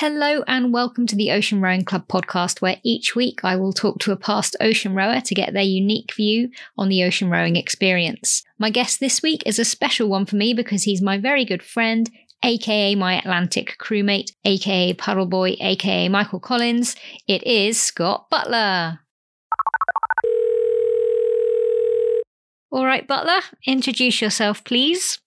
Hello and welcome to the Ocean Rowing Club podcast, where each week I will talk to a past ocean rower to get their unique view on the ocean rowing experience. My guest this week is a special one for me because he's my very good friend, aka my Atlantic crewmate, aka Puddle Boy, aka Michael Collins. It is Scott Butler. All right, Butler, introduce yourself, please.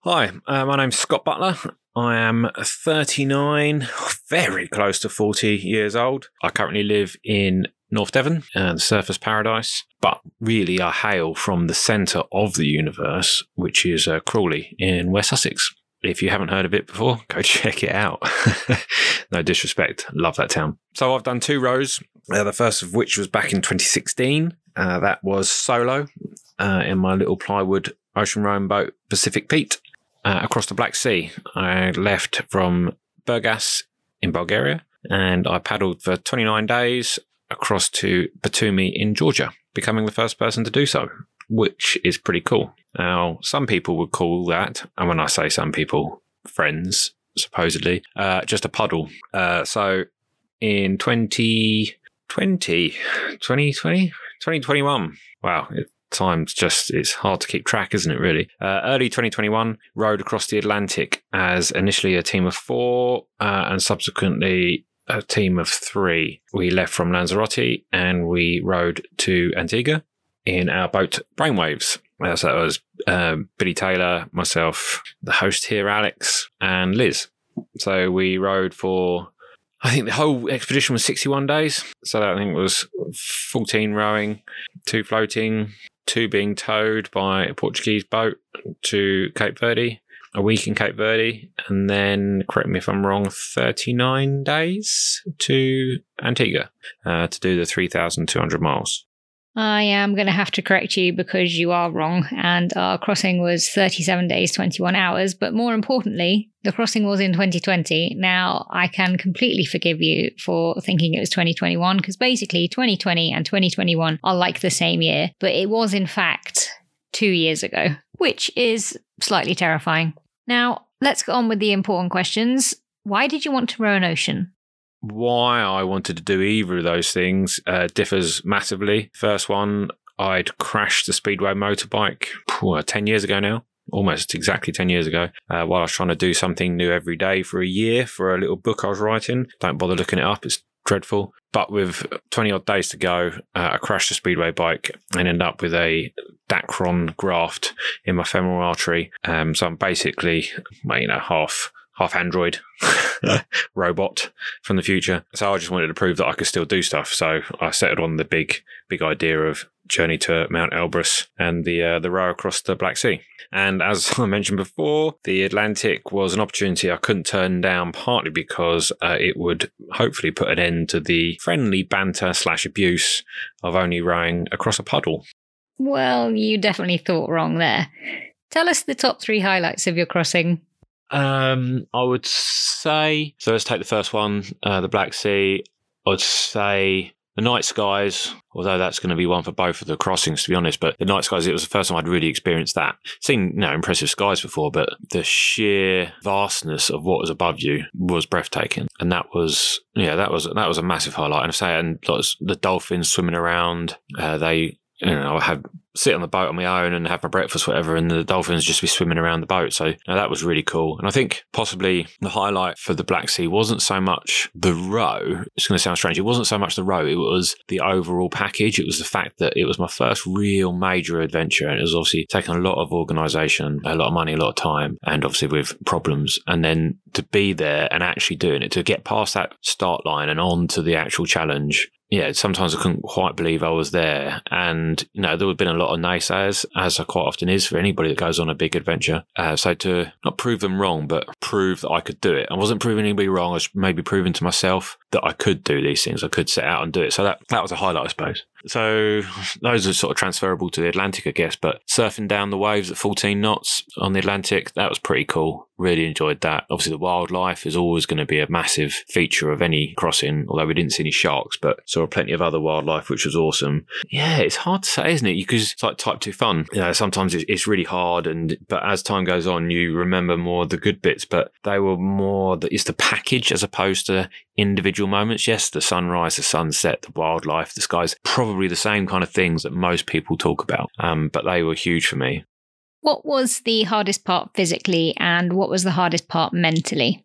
Hi, uh, my name's Scott Butler. I am 39, very close to 40 years old. I currently live in North Devon and Surfers Paradise, but really I hail from the centre of the universe, which is uh, Crawley in West Sussex. If you haven't heard of it before, go check it out. no disrespect, love that town. So I've done two rows, uh, the first of which was back in 2016. Uh, that was solo uh, in my little plywood ocean rowing boat, Pacific Pete uh, across the Black Sea. I left from Burgas in Bulgaria and I paddled for 29 days across to Batumi in Georgia, becoming the first person to do so, which is pretty cool. Now, some people would call that, and when I say some people, friends, supposedly, uh, just a puddle. Uh, so in 2020, 2020, 2021, wow, it, time's just it's hard to keep track, isn't it? Really. Uh, early 2021, rowed across the Atlantic as initially a team of four, uh, and subsequently a team of three. We left from Lanzarote and we rowed to Antigua in our boat Brainwaves. Uh, so that was um, Billy Taylor, myself, the host here, Alex, and Liz. So we rowed for I think the whole expedition was 61 days. So that I think was 14 rowing, two floating, two being towed by a Portuguese boat to Cape Verde, a week in Cape Verde, and then, correct me if I'm wrong, 39 days to Antigua uh, to do the 3,200 miles. I am going to have to correct you because you are wrong, and our crossing was 37 days, 21 hours. But more importantly, the crossing was in 2020. Now, I can completely forgive you for thinking it was 2021 because basically 2020 and 2021 are like the same year, but it was in fact two years ago, which is slightly terrifying. Now, let's get on with the important questions. Why did you want to row an ocean? Why I wanted to do either of those things uh, differs massively. First one, I'd crashed the Speedway motorbike 10 years ago now. Almost exactly 10 years ago, uh, while I was trying to do something new every day for a year for a little book I was writing. Don't bother looking it up, it's dreadful. But with 20 odd days to go, uh, I crashed a speedway bike and ended up with a Dacron graft in my femoral artery. Um, so I'm basically, you know, half half android robot from the future. So I just wanted to prove that I could still do stuff. So I settled on the big, big idea of journey to Mount Elbrus and the uh, the row across the Black Sea. And as I mentioned before, the Atlantic was an opportunity I couldn't turn down, partly because uh, it would hopefully put an end to the friendly banter slash abuse of only rowing across a puddle. Well, you definitely thought wrong there. Tell us the top three highlights of your crossing. Um, I would say so. Let's take the first one, uh, the Black Sea. I'd say the night skies, although that's going to be one for both of the crossings, to be honest. But the night skies, it was the first time I'd really experienced that. Seen, you know, impressive skies before, but the sheer vastness of what was above you was breathtaking, and that was, yeah, that was that was a massive highlight. And I say, and the dolphins swimming around, uh, they you know, I have sit on the boat on my own and have my breakfast, whatever, and the dolphins just be swimming around the boat. So that was really cool. And I think possibly the highlight for the Black Sea wasn't so much the row. It's going to sound strange. It wasn't so much the row. It was the overall package. It was the fact that it was my first real major adventure. And it was obviously taken a lot of organization, a lot of money, a lot of time, and obviously with problems. And then to be there and actually doing it, to get past that start line and on to the actual challenge yeah, sometimes I couldn't quite believe I was there. And, you know, there would have been a lot of naysayers, as there quite often is for anybody that goes on a big adventure. Uh, so to not prove them wrong, but prove that I could do it. I wasn't proving anybody wrong. I was maybe proving to myself that I could do these things. I could set out and do it. So that, that was a highlight, I suppose. So those are sort of transferable to the Atlantic, I guess. But surfing down the waves at 14 knots on the Atlantic, that was pretty cool. Really enjoyed that. Obviously, the wildlife is always going to be a massive feature of any crossing, although we didn't see any sharks, but saw plenty of other wildlife, which was awesome. Yeah, it's hard to say, isn't it? Because it's like type 2 fun. You know, sometimes it's really hard. and But as time goes on, you remember more the good bits, but they were more, the, it's the package as opposed to individual moments. Yes, the sunrise, the sunset, the wildlife, the skies, probably the same kind of things that most people talk about, um, but they were huge for me. What was the hardest part physically, and what was the hardest part mentally?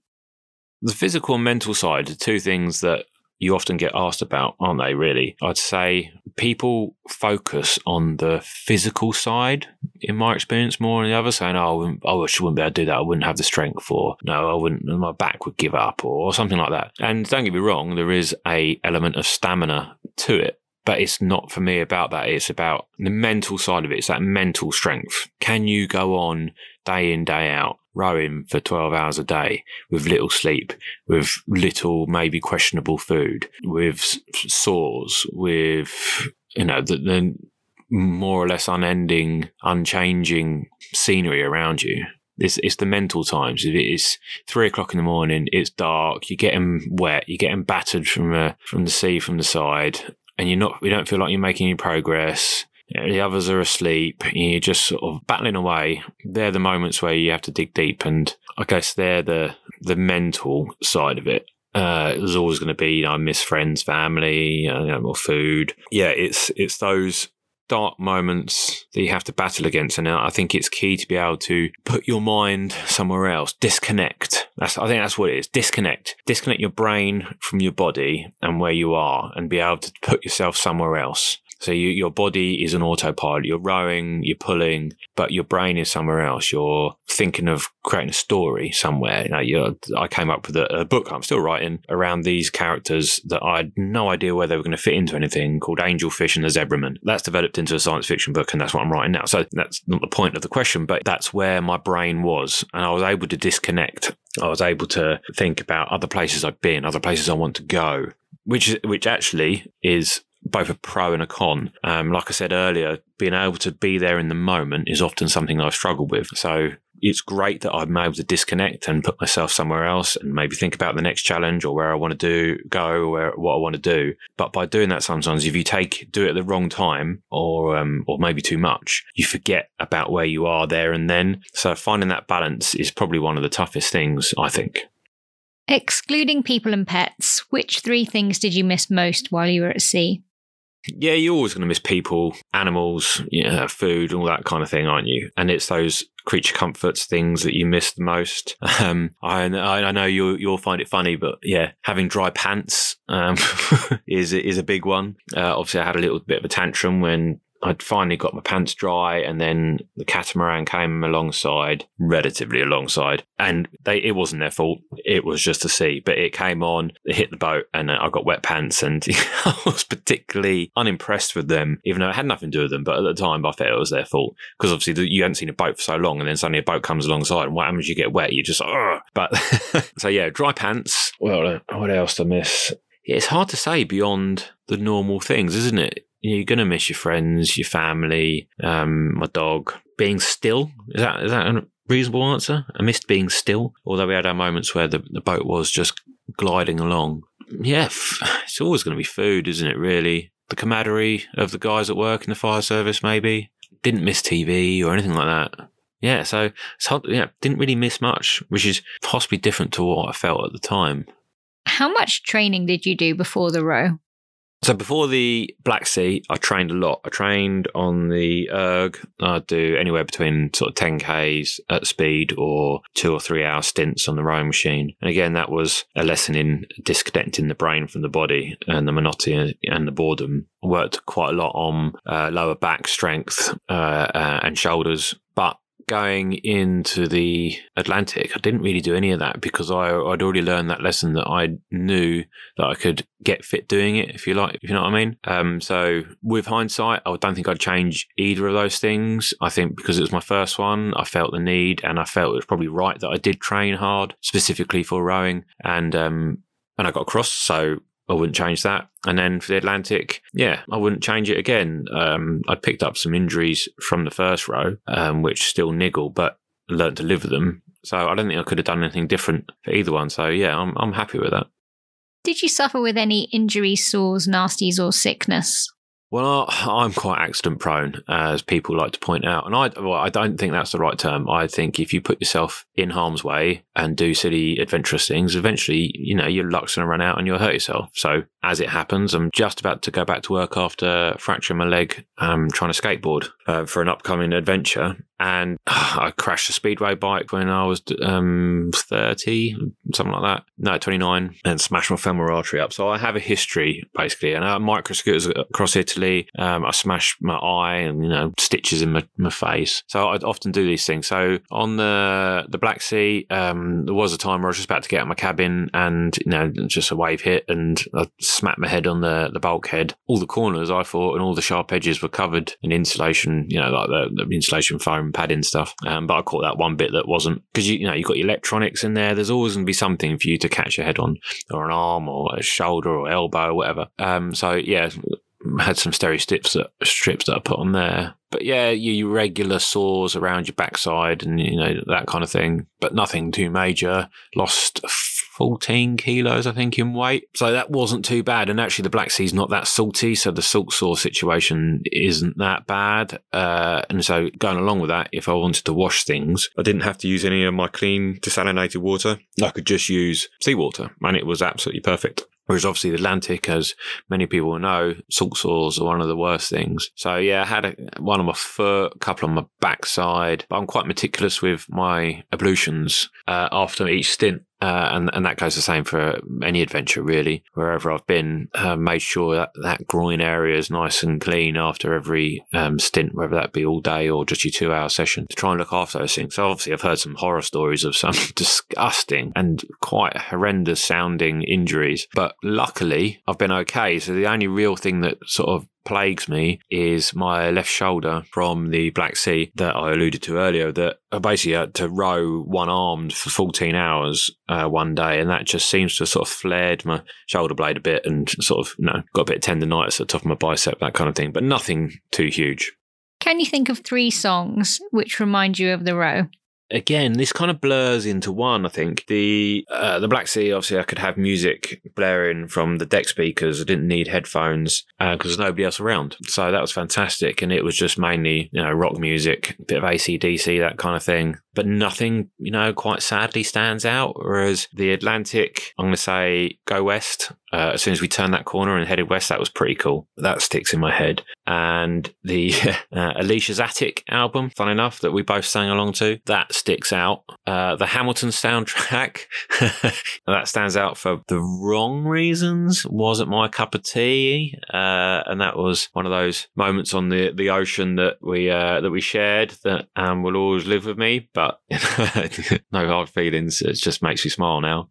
The physical and mental side are two things that you often get asked about, aren't they, really? I'd say people focus on the physical side, in my experience, more than the other, saying, oh, I, oh, I wouldn't be able to do that. I wouldn't have the strength for, no, I wouldn't, my back would give up or, or something like that. And don't get me wrong, there is a element of stamina to it but it's not for me about that. It's about the mental side of it. It's that mental strength. Can you go on day in, day out, rowing for 12 hours a day with little sleep, with little, maybe questionable food, with sores, with, you know, the, the more or less unending, unchanging scenery around you? It's, it's the mental times. If it is three o'clock in the morning, it's dark, you're getting wet, you're getting battered from, uh, from the sea from the side, and you're not, you don't feel like you're making any progress. The others are asleep. You're just sort of battling away. They're the moments where you have to dig deep, and I guess they're the the mental side of it. Uh, always going to be, you know, I miss friends, family, you know, or food. Yeah, it's it's those dark moments that you have to battle against. And I think it's key to be able to put your mind somewhere else, disconnect. That's, I think that's what it is. Disconnect. Disconnect your brain from your body and where you are and be able to put yourself somewhere else. So you, your body is an autopilot. You're rowing, you're pulling, but your brain is somewhere else. You're thinking of creating a story somewhere. You know, I came up with a, a, book I'm still writing around these characters that I had no idea where they were going to fit into anything called Angelfish and the Zebraman. That's developed into a science fiction book, and that's what I'm writing now. So that's not the point of the question, but that's where my brain was. And I was able to disconnect. I was able to think about other places I've been, other places I want to go, which which actually is both a pro and a con. Um, like I said earlier, being able to be there in the moment is often something that I've struggled with. So it's great that I'm able to disconnect and put myself somewhere else and maybe think about the next challenge or where I want to do, go, or what I want to do. But by doing that, sometimes if you take do it at the wrong time or um, or maybe too much, you forget about where you are there and then. So finding that balance is probably one of the toughest things I think. Excluding people and pets, which three things did you miss most while you were at sea? Yeah, you're always going to miss people, animals, you know, food, all that kind of thing, aren't you? And it's those creature comforts things that you miss the most. Um, I, I know you'll you'll find it funny, but yeah, having dry pants um, is is a big one. Uh, obviously, I had a little bit of a tantrum when I'd finally got my pants dry, and then the catamaran came alongside, relatively alongside, and they it wasn't their fault. It was just the sea, but it came on, it hit the boat, and I got wet pants, and I was particularly unimpressed with them, even though it had nothing to do with them. But at the time, I felt it was their fault because obviously you hadn't seen a boat for so long, and then suddenly a boat comes alongside, and what happens? You get wet, you just Ugh. but so yeah, dry pants. Well, uh, what else to miss? It's hard to say beyond the normal things, isn't it? You're to miss your friends, your family, um, my dog. Being still is that is that a reasonable answer? I missed being still, although we had our moments where the, the boat was just gliding along. Yeah, it's always going to be food, isn't it? Really, the camaraderie of the guys at work in the fire service, maybe. Didn't miss TV or anything like that. Yeah, so it's hard, yeah, didn't really miss much, which is possibly different to what I felt at the time. How much training did you do before the row? So before the Black Sea, I trained a lot. I trained on the erg. I'd do anywhere between sort of 10Ks at speed or two or three hour stints on the rowing machine. And again, that was a lesson in disconnecting the brain from the body and the monotony and the boredom. I worked quite a lot on uh, lower back strength uh, uh, and shoulders. Going into the Atlantic, I didn't really do any of that because I, would already learned that lesson that I knew that I could get fit doing it, if you like, if you know what I mean. Um, so with hindsight, I don't think I'd change either of those things. I think because it was my first one, I felt the need and I felt it was probably right that I did train hard specifically for rowing. And um, and I got across. So I wouldn't change that. And then for the Atlantic, yeah, I wouldn't change it again. Um, I picked up some injuries from the first row, um, which still niggle, but learned to live with them. So I don't think I could have done anything different for either one. So yeah, I'm I'm happy with that. Did you suffer with any injuries, sores, nasties, or sickness? Well, I'm quite accident prone, as people like to point out, and I well, I don't think that's the right term. I think if you put yourself in harm's way and do silly, adventurous things, eventually, you know, your luck's going to run out and you'll hurt yourself. So, as it happens, I'm just about to go back to work after fracturing my leg, um, trying to skateboard uh, for an upcoming adventure, and uh, I crashed a speedway bike when I was um, 30, something like that. No, 29, and smashed my femoral artery up. So I have a history basically, and I micro scooters across Italy. Um, I smashed my eye and you know stitches in my, my face. So I'd often do these things. So on the the Black Sea, um, there was a time where I was just about to get out of my cabin, and you know just a wave hit, and I smacked my head on the the bulkhead. All the corners I thought, and all the sharp edges were covered in insulation. You know, like the, the insulation foam padding stuff. Um, but I caught that one bit that wasn't because you, you know you've got electronics in there. There's always going to be something for you to catch your head on, or an arm, or a shoulder, or elbow, or whatever. Um, so yeah, had some Steri-Strips that, strips that I put on there. But yeah, your regular sores around your backside and you know that kind of thing, but nothing too major. Lost 14 kilos, I think, in weight. So that wasn't too bad. And actually, the Black Sea's not that salty, so the salt sore situation isn't that bad. Uh, and so going along with that, if I wanted to wash things, I didn't have to use any of my clean desalinated water. I could just use seawater, and it was absolutely perfect. Whereas obviously the Atlantic, as many people know, salt sores are one of the worst things. So yeah, I had a, one on my foot, a couple on my backside, but I'm quite meticulous with my ablutions uh, after each stint. Uh, and and that goes the same for any adventure really. Wherever I've been, uh, made sure that that groin area is nice and clean after every um, stint, whether that be all day or just your two hour session, to try and look after those things. So obviously, I've heard some horror stories of some disgusting and quite horrendous sounding injuries, but luckily I've been okay. So the only real thing that sort of plagues me is my left shoulder from the Black Sea that I alluded to earlier. That I basically had to row one armed for 14 hours uh, one day, and that just seems to have sort of flared my shoulder blade a bit and sort of, you know, got a bit of tendonitis at the top of my bicep, that kind of thing, but nothing too huge. Can you think of three songs which remind you of the row? Again, this kind of blurs into one. I think the uh, the Black Sea. Obviously, I could have music blaring from the deck speakers. I didn't need headphones because uh, there's nobody else around. So that was fantastic, and it was just mainly you know rock music, a bit of ACDC, that kind of thing. But nothing, you know, quite sadly stands out. Whereas the Atlantic, I'm going to say, go west. Uh, as soon as we turned that corner and headed west, that was pretty cool. That sticks in my head. And the uh, Alisha's Attic album, fun enough, that we both sang along to, that sticks out. Uh, the Hamilton soundtrack, that stands out for the wrong reasons. Wasn't my cup of tea, uh, and that was one of those moments on the the ocean that we uh, that we shared that um, will always live with me. But no hard feelings. It just makes me smile now.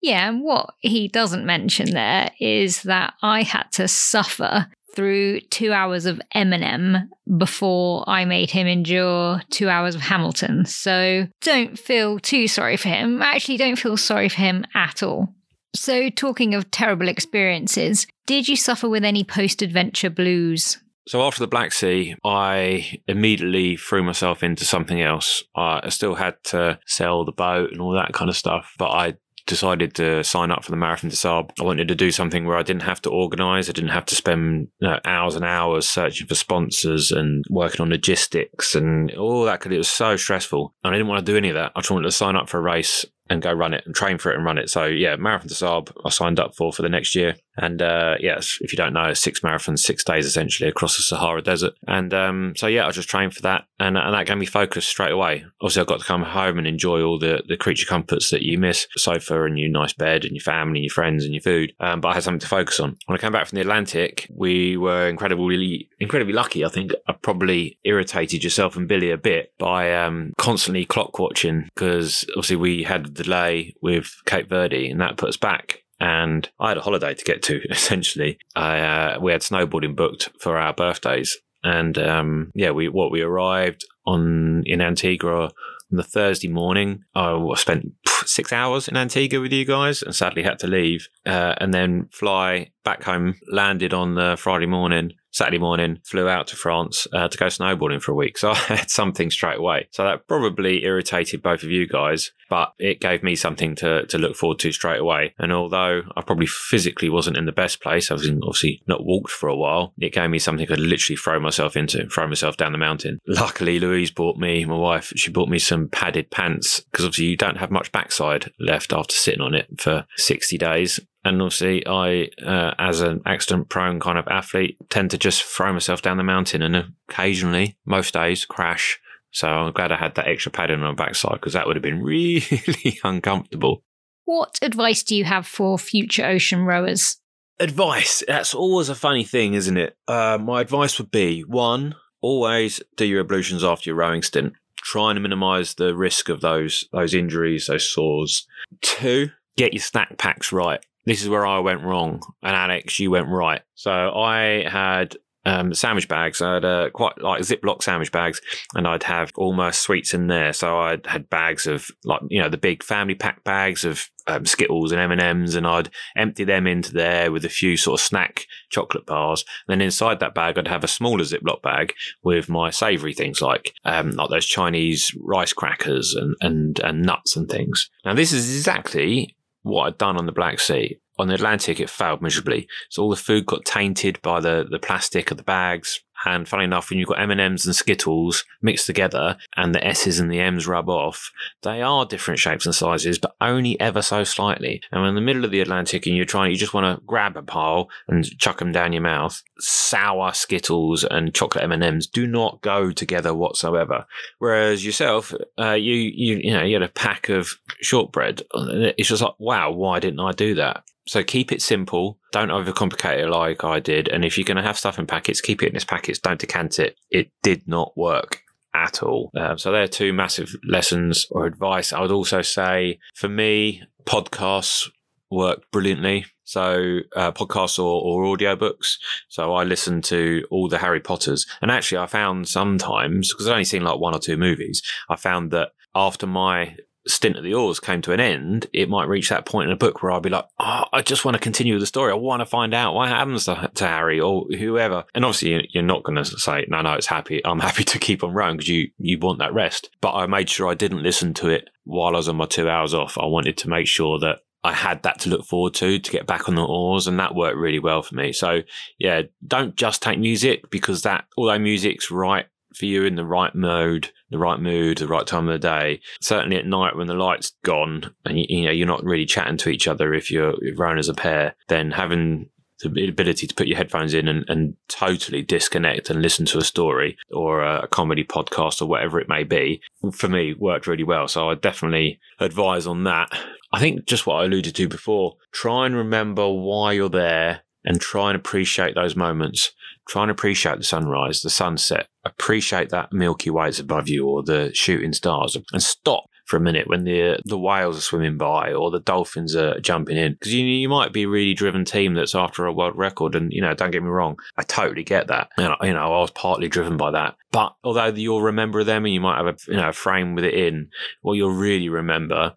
Yeah, and what he doesn't mention there is that I had to suffer through two hours of Eminem before I made him endure two hours of Hamilton. So don't feel too sorry for him. Actually, don't feel sorry for him at all. So, talking of terrible experiences, did you suffer with any post adventure blues? So after the Black Sea, I immediately threw myself into something else. I still had to sell the boat and all that kind of stuff, but I decided to sign up for the Marathon des Sables, I wanted to do something where I didn't have to organise. I didn't have to spend you know, hours and hours searching for sponsors and working on logistics and all that. Because it was so stressful, and I didn't want to do any of that. I just wanted to sign up for a race and go run it and train for it and run it. So yeah, Marathon des Sables I signed up for for the next year. And uh, yes, if you don't know, six marathons, six days essentially across the Sahara Desert. And um, so yeah, I was just trained for that, and, and that gave me focus straight away. Obviously, I got to come home and enjoy all the, the creature comforts that you miss: sofa and your nice bed, and your family, and your friends, and your food. Um, but I had something to focus on. When I came back from the Atlantic, we were incredibly, incredibly lucky. I think I probably irritated yourself and Billy a bit by um, constantly clock watching because obviously we had a delay with Cape Verde, and that put us back and I had a holiday to get to. Essentially, I, uh, we had snowboarding booked for our birthdays, and um, yeah, we what we arrived on in Antigua On the Thursday morning, I spent six hours in Antigua with you guys and sadly had to leave uh, and then fly back home, landed on the Friday morning, Saturday morning, flew out to France uh, to go snowboarding for a week. So I had something straight away. So that probably irritated both of you guys, but it gave me something to, to look forward to straight away. And although I probably physically wasn't in the best place, I was obviously not walked for a while, it gave me something I could literally throw myself into, throw myself down the mountain. Luckily, Louise bought me, my wife, she bought me some padded pants because obviously you don't have much backside left after sitting on it for 60 days. And obviously, I, uh, as an accident prone kind of athlete, tend to just throw myself down the mountain and occasionally, most days, crash. So I'm glad I had that extra padding on my backside because that would have been really uncomfortable. What advice do you have for future ocean rowers? Advice. That's always a funny thing, isn't it? Uh, my advice would be one, always do your ablutions after your rowing stint. Try and minimize the risk of those those injuries, those sores. Two, get your snack packs right this is where I went wrong, and Alex, you went right. So I had um, sandwich bags. I had uh, quite like Ziploc sandwich bags, and I'd have almost sweets in there. So I had bags of like you know the big family pack bags of um, Skittles and M and M's, and I'd empty them into there with a few sort of snack chocolate bars. And then inside that bag, I'd have a smaller Ziploc bag with my savoury things like um, like those Chinese rice crackers and and and nuts and things. Now this is exactly what I'd done on the Black Sea. On the Atlantic, it failed miserably. So all the food got tainted by the, the plastic of the bags. And funny enough, when you've got M&Ms and Skittles mixed together and the S's and the M's rub off, they are different shapes and sizes, but only ever so slightly. And in the middle of the Atlantic and you're trying, you just want to grab a pile and chuck them down your mouth. Sour Skittles and chocolate M&Ms do not go together whatsoever. Whereas yourself, uh, you, you, you know, you had a pack of shortbread. It's just like, wow, why didn't I do that? So keep it simple. Don't overcomplicate it like I did. And if you're going to have stuff in packets, keep it in its packets. Don't decant it. It did not work at all. Um, so there are two massive lessons or advice. I would also say for me, podcasts work brilliantly. So uh, podcasts or, or audiobooks. So I listen to all the Harry Potters. And actually I found sometimes, because I've only seen like one or two movies, I found that after my stint at the oars came to an end, it might reach that point in a book where I'll be like, oh, I just want to continue the story. I want to find out what happens to, to Harry or whoever. And obviously, you're not going to say, no, no, it's happy. I'm happy to keep on rowing because you, you want that rest. But I made sure I didn't listen to it while I was on my two hours off. I wanted to make sure that I had that to look forward to to get back on the oars, and that worked really well for me. So, yeah, don't just take music because that, although music's right for you in the right mode, the right mood, the right time of the day. Certainly at night when the light's gone and you, you know you're not really chatting to each other if you're, you're as a pair, then having the ability to put your headphones in and, and, totally disconnect and listen to a story or a, comedy podcast or whatever it may be, for me worked really well. So I definitely advise on that. I think just what I alluded to before, try and remember why you're there and try and appreciate those moments. Try and appreciate the sunrise, the sunset, appreciate that Milky Way is above you or the shooting stars and stop for a minute when the the whales are swimming by or the dolphins are jumping in. Because you you might be a really driven team that's after a world record and you know don't get me wrong I totally get that. And you know I was partly driven by that. But although you'll remember them and you might have a you know a frame with it in what you'll really remember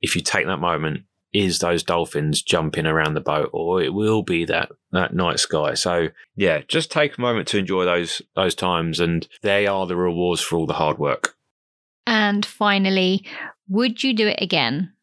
if you take that moment is those dolphins jumping around the boat, or it will be that that night sky. So yeah, just take a moment to enjoy those those times, and they are the rewards for all the hard work. And finally, would you do it again?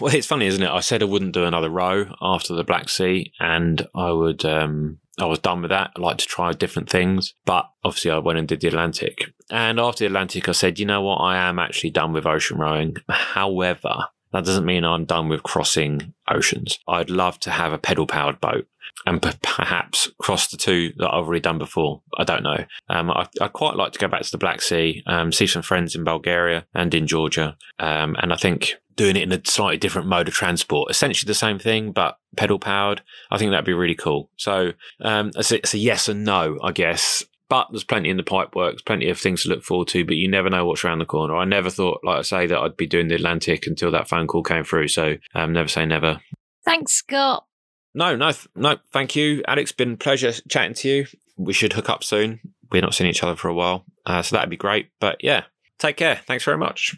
Well, it's funny, isn't it? I said I wouldn't do another row after the Black Sea, and I would. Um, I was done with that. I like to try different things, but obviously I went and did the Atlantic. And after the Atlantic, I said, you know what? I am actually done with ocean rowing. However, that doesn't mean I'm done with crossing oceans. I'd love to have a pedal powered boat and p- perhaps cross the two that I've already done before. I don't know. Um, I, would quite like to go back to the Black Sea, um, see some friends in Bulgaria and in Georgia. Um, and I think doing it in a slightly different mode of transport, essentially the same thing, but pedal powered, I think that'd be really cool. So um, it's, a, it's a yes and no, I guess. But there's plenty in the pipe works, plenty of things to look forward to, but you never know what's around the corner. I never thought, like I say, that I'd be doing the Atlantic until that phone call came through. So um, never say never. Thanks, Scott. No, no, no. Thank you, Alex. Been pleasure chatting to you. We should hook up soon. We're not seeing each other for a while, uh, so that'd be great. But yeah, take care. Thanks very much.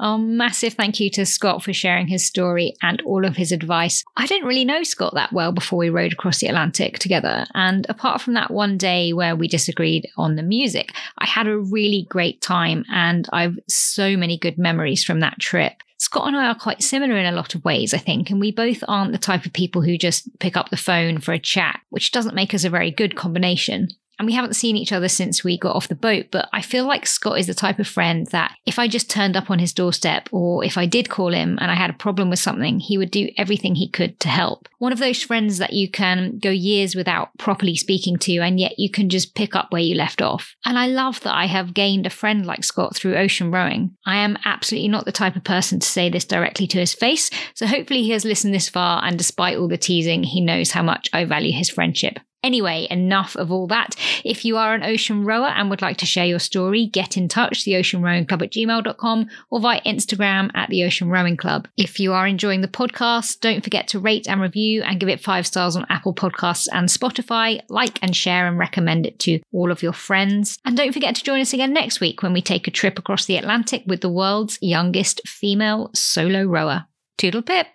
Oh, massive thank you to Scott for sharing his story and all of his advice. I didn't really know Scott that well before we rode across the Atlantic together. And apart from that one day where we disagreed on the music, I had a really great time and I've so many good memories from that trip. Scott and I are quite similar in a lot of ways, I think, and we both aren't the type of people who just pick up the phone for a chat, which doesn't make us a very good combination and we haven't seen each other since we got off the boat. But I feel like Scott is the type of friend that if I just turned up on his doorstep or if I did call him and I had a problem with something, he would do everything he could to help. One of those friends that you can go years without properly speaking to, and yet you can just pick up where you left off. And I love that I have gained a friend like Scott through ocean rowing. I am absolutely not the type of person to say this directly to his face, so hopefully he has listened this far, and despite all the teasing, he knows how much I value his friendship. Anyway, enough of all that. If you are an ocean rower and would like to share your story, get in touch, the Ocean Rowing Club at gmail.com or via Instagram at the Ocean Rowing Club. If you are enjoying the podcast, don't forget to rate and review and give it five stars on Apple Podcasts and Spotify. Like and share and recommend it to all of your friends. And don't forget to join us again next week when we take a trip across the Atlantic with the world's youngest female solo rower. Toodle pip!